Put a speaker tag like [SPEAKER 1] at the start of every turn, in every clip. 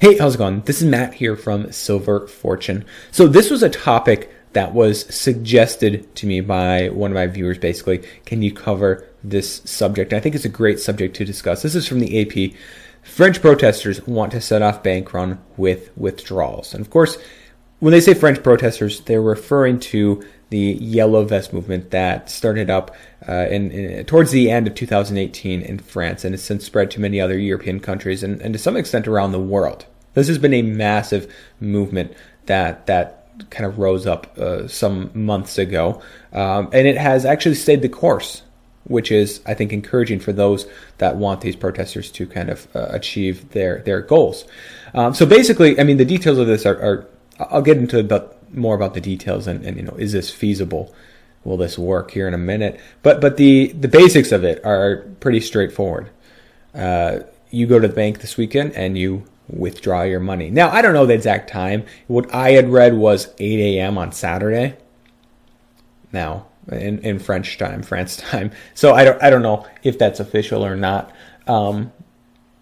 [SPEAKER 1] Hey, how's it going? This is Matt here from Silver Fortune. So, this was a topic that was suggested to me by one of my viewers basically. Can you cover this subject? I think it's a great subject to discuss. This is from the AP. French protesters want to set off bank run with withdrawals. And of course, when they say French protesters, they're referring to the Yellow Vest movement that started up uh, in, in, towards the end of 2018 in France and has since spread to many other European countries and, and to some extent around the world. This has been a massive movement that that kind of rose up uh, some months ago, um, and it has actually stayed the course, which is I think encouraging for those that want these protesters to kind of uh, achieve their their goals. Um, so basically, I mean, the details of this are, are I'll get into about more about the details and, and you know is this feasible? Will this work here in a minute? But but the the basics of it are pretty straightforward. Uh, you go to the bank this weekend and you withdraw your money. Now, I don't know the exact time. What I had read was 8 a.m. on Saturday. Now, in, in French time, France time. So I don't I don't know if that's official or not. Um,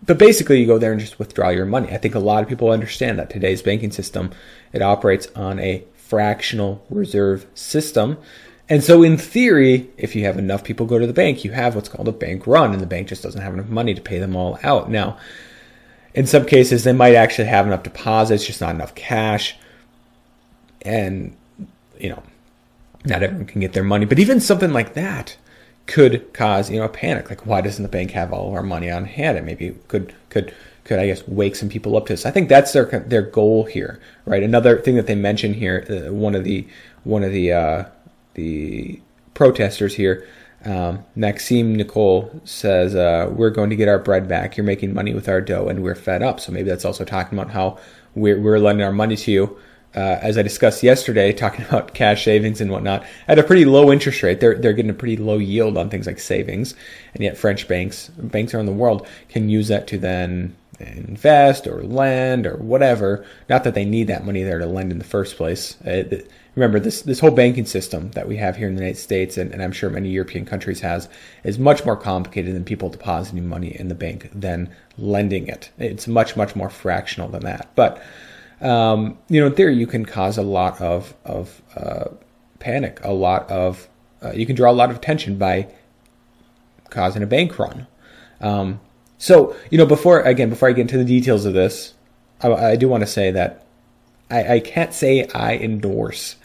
[SPEAKER 1] but basically, you go there and just withdraw your money. I think a lot of people understand that today's banking system it operates on a fractional reserve system. And so, in theory, if you have enough people go to the bank, you have what's called a bank run, and the bank just doesn't have enough money to pay them all out. Now, in some cases, they might actually have enough deposits, just not enough cash. And, you know, not everyone can get their money. But even something like that could cause, you know, a panic. Like, why doesn't the bank have all of our money on hand? And maybe could, could, could I guess wake some people up to this. I think that's their their goal here, right? Another thing that they mention here, uh, one of the one of the uh, the protesters here um, Maxime Nicole says, uh, We're going to get our bread back. You're making money with our dough, and we're fed up. So maybe that's also talking about how we're, we're lending our money to you. Uh, as I discussed yesterday, talking about cash savings and whatnot, at a pretty low interest rate. They're, they're getting a pretty low yield on things like savings. And yet, French banks, banks around the world, can use that to then invest or lend or whatever. Not that they need that money there to lend in the first place. Uh, remember this this whole banking system that we have here in the United States and, and, I'm sure many European countries has is much more complicated than people depositing money in the bank than lending it. It's much much more fractional than that. But um, you know, in theory, you can cause a lot of of uh, panic, a lot of uh, you can draw a lot of attention by causing a bank run. Um, so you know, before again, before I get into the details of this, I, I do want to say that I, I can't say I endorse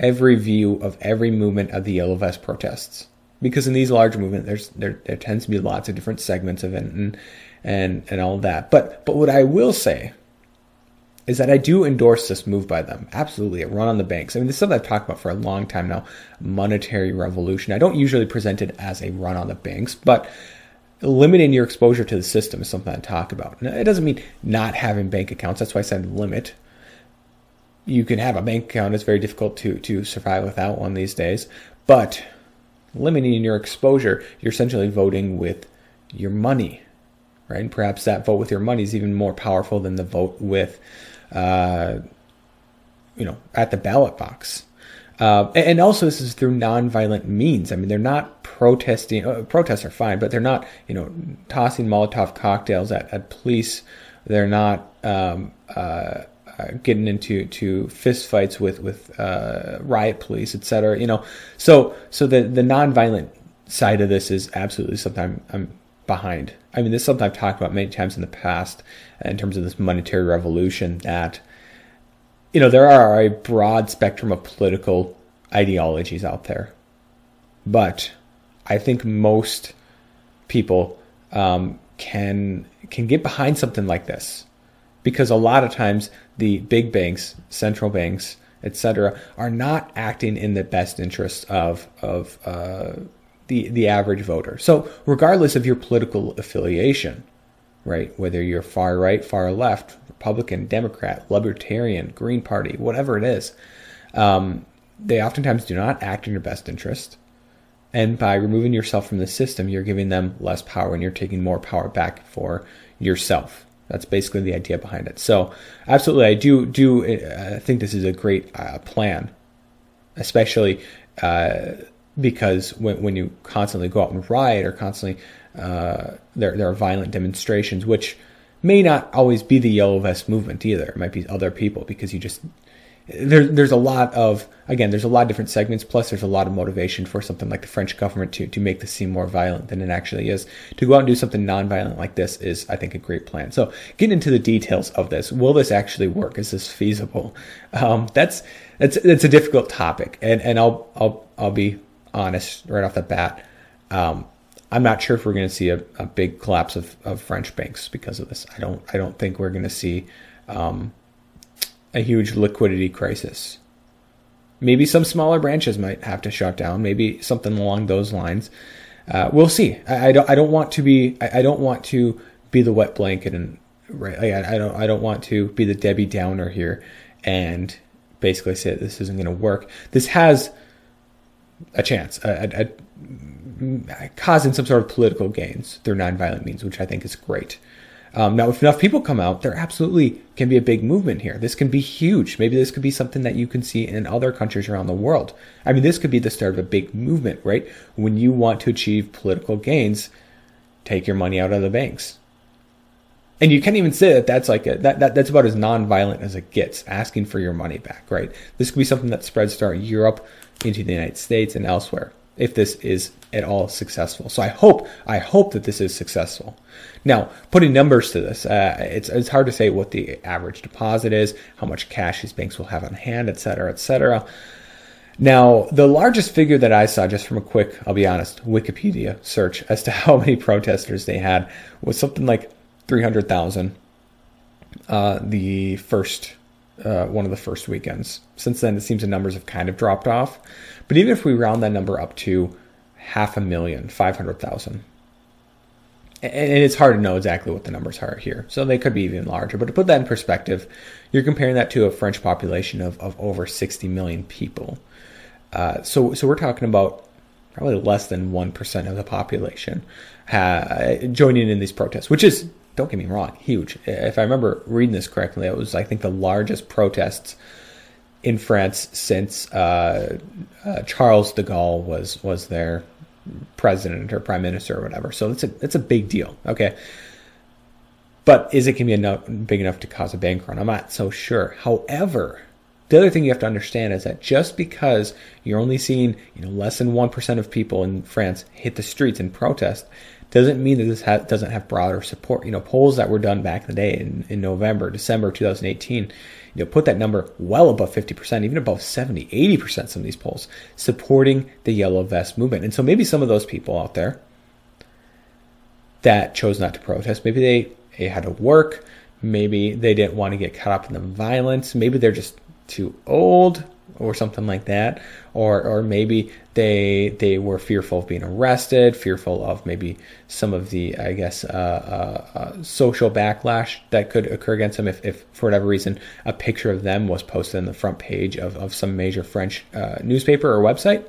[SPEAKER 1] every view of every movement of the Yellow Vest protests. Because in these large movements, there's there there tends to be lots of different segments of it and and and all that. But but what I will say is that I do endorse this move by them. Absolutely, a run on the banks. I mean, this is something I've talked about for a long time now. Monetary revolution. I don't usually present it as a run on the banks, but limiting your exposure to the system is something I talk about. Now, it doesn't mean not having bank accounts. That's why I said limit you can have a bank account. It's very difficult to to survive without one these days. But limiting your exposure, you're essentially voting with your money, right? And perhaps that vote with your money is even more powerful than the vote with, uh, you know, at the ballot box. Uh, and also, this is through nonviolent means. I mean, they're not protesting. Uh, protests are fine, but they're not, you know, tossing Molotov cocktails at, at police. They're not um, uh, getting into to fist fights with with uh, riot police, etc. You know, so so the the nonviolent side of this is absolutely something I'm, I'm behind. I mean, this is something I've talked about many times in the past in terms of this monetary revolution. That you know there are a broad spectrum of political ideologies out there, but I think most people um, can can get behind something like this because a lot of times the big banks, central banks, etc., are not acting in the best interest of of uh, the the average voter. So, regardless of your political affiliation, right? Whether you're far right, far left, Republican, Democrat, Libertarian, Green Party, whatever it is, um, they oftentimes do not act in your best interest. And by removing yourself from the system, you're giving them less power and you're taking more power back for yourself. That's basically the idea behind it. So, absolutely, I do do uh, think this is a great uh, plan, especially uh, because when, when you constantly go out and riot or constantly uh, there there are violent demonstrations, which may not always be the yellow vest movement either. It might be other people because you just there, there's a lot of again there's a lot of different segments plus there's a lot of motivation for something like the french government to, to make this seem more violent than it actually is. To go out and do something non-violent like this is i think a great plan. So getting into the details of this will this actually work? Is this feasible? Um, that's that's that's a difficult topic. And and i'll i'll i'll be honest right off the bat. Um, I'm not sure if we're going to see a, a big collapse of, of French banks because of this. I don't I don't think we're going to see um, a huge liquidity crisis. Maybe some smaller branches might have to shut down. Maybe something along those lines. Uh, we'll see. I, I, don't. I don't want to be. I, I, don't want to be the wet blanket and right. I, I don't. I don't want to be the Debbie Downer here and basically say this isn't going to work. This has a chance. A, a, causing some sort of political gains through nonviolent means, which I think is great. Um, now, if enough people come out, there absolutely can be a big movement here. This can be huge. Maybe this could be something that you can see in other countries around the world. I mean, this could be the start of a big movement, right? When you want to achieve political gains, take your money out of the banks. And you can't even say that that's like a, that, that that's about as non-violent as it gets, asking for your money back, right? This could be something that spreads throughout Europe, into the United States, and elsewhere if this is at all successful. So I hope I hope that this is successful. Now, putting numbers to this, uh, it's it's hard to say what the average deposit is, how much cash these banks will have on hand, et cetera, et cetera. Now, the largest figure that I saw, just from a quick, I'll be honest, Wikipedia search as to how many protesters they had was something like 300,000 uh, the first, uh, one of the first weekends. Since then, it seems the numbers have kind of dropped off. But even if we round that number up to half a million, 500,000, and it's hard to know exactly what the numbers are here. So they could be even larger. But to put that in perspective, you're comparing that to a French population of, of over 60 million people. Uh, so, so we're talking about probably less than 1% of the population uh, joining in these protests, which is, don't get me wrong, huge. If I remember reading this correctly, it was, I think, the largest protests in France since uh, uh, Charles de Gaulle was was their president or prime minister or whatever. So it's a it's a big deal. Okay. But is it going to be enough, big enough to cause a bank run? I'm not so sure. However, the other thing you have to understand is that just because you're only seeing you know less than one percent of people in France hit the streets and protest, doesn't mean that this ha- doesn't have broader support. You know, polls that were done back in the day in, in November, December 2018 you know, put that number well above 50%, even above 70, 80% some of these polls supporting the yellow vest movement. And so maybe some of those people out there that chose not to protest, maybe they, they had to work, maybe they didn't want to get caught up in the violence, maybe they're just too old or something like that, or or maybe they they were fearful of being arrested, fearful of maybe some of the I guess uh, uh, uh, social backlash that could occur against them if, if for whatever reason a picture of them was posted on the front page of, of some major French uh, newspaper or website.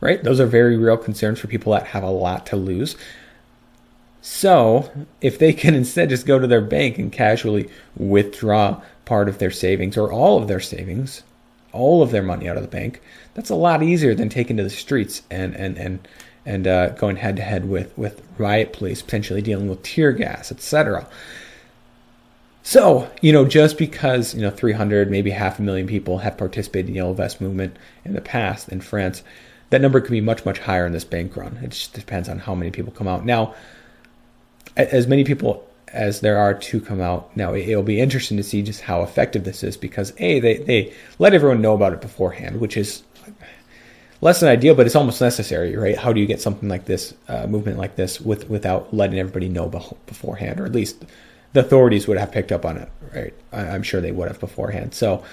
[SPEAKER 1] Right, those are very real concerns for people that have a lot to lose. So, if they can instead just go to their bank and casually withdraw part of their savings or all of their savings, all of their money out of the bank, that's a lot easier than taking to the streets and and and and uh, going head to head with with riot police, potentially dealing with tear gas, etc. So, you know, just because, you know, 300, maybe half a million people have participated in the Yellow Vest movement in the past in France, that number could be much, much higher in this bank run. It just depends on how many people come out. Now, as many people as there are to come out. Now, it'll be interesting to see just how effective this is because, A, they, they let everyone know about it beforehand, which is less than ideal, but it's almost necessary, right? How do you get something like this, uh, movement like this, with without letting everybody know beforehand, or at least the authorities would have picked up on it, right? I, am sure they would have beforehand. So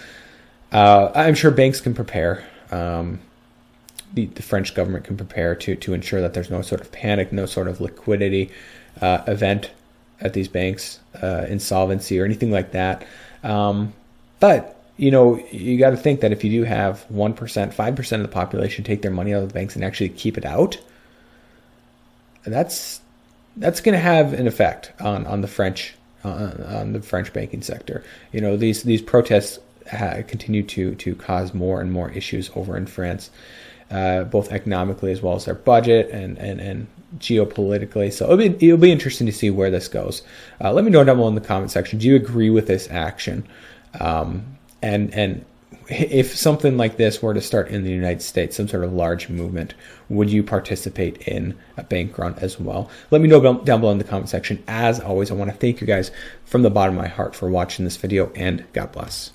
[SPEAKER 1] uh, I'm sure banks can prepare. Um, the, the, French government can prepare to to ensure that there's no sort of panic, no sort of liquidity uh, event at these banks, uh, insolvency or anything like that. Um, but you know, you got to think that if you do have 1%, 5% of the population take their money out of the banks and actually keep it out, that's that's going to have an effect on, on the French on the French banking sector. You know, these these protests continue to to cause more and more issues over in France, uh, both economically as well as their budget and and and geopolitically. So it'll be it'll be interesting to see where this goes. Uh, let me know down below in the comment section. Do you agree with this action? Um, and and if something like this were to start in the United States, some sort of large movement, would you participate in a bank run as well? Let me know down below in the comment section. As always, I want to thank you guys from the bottom of my heart for watching this video and God bless.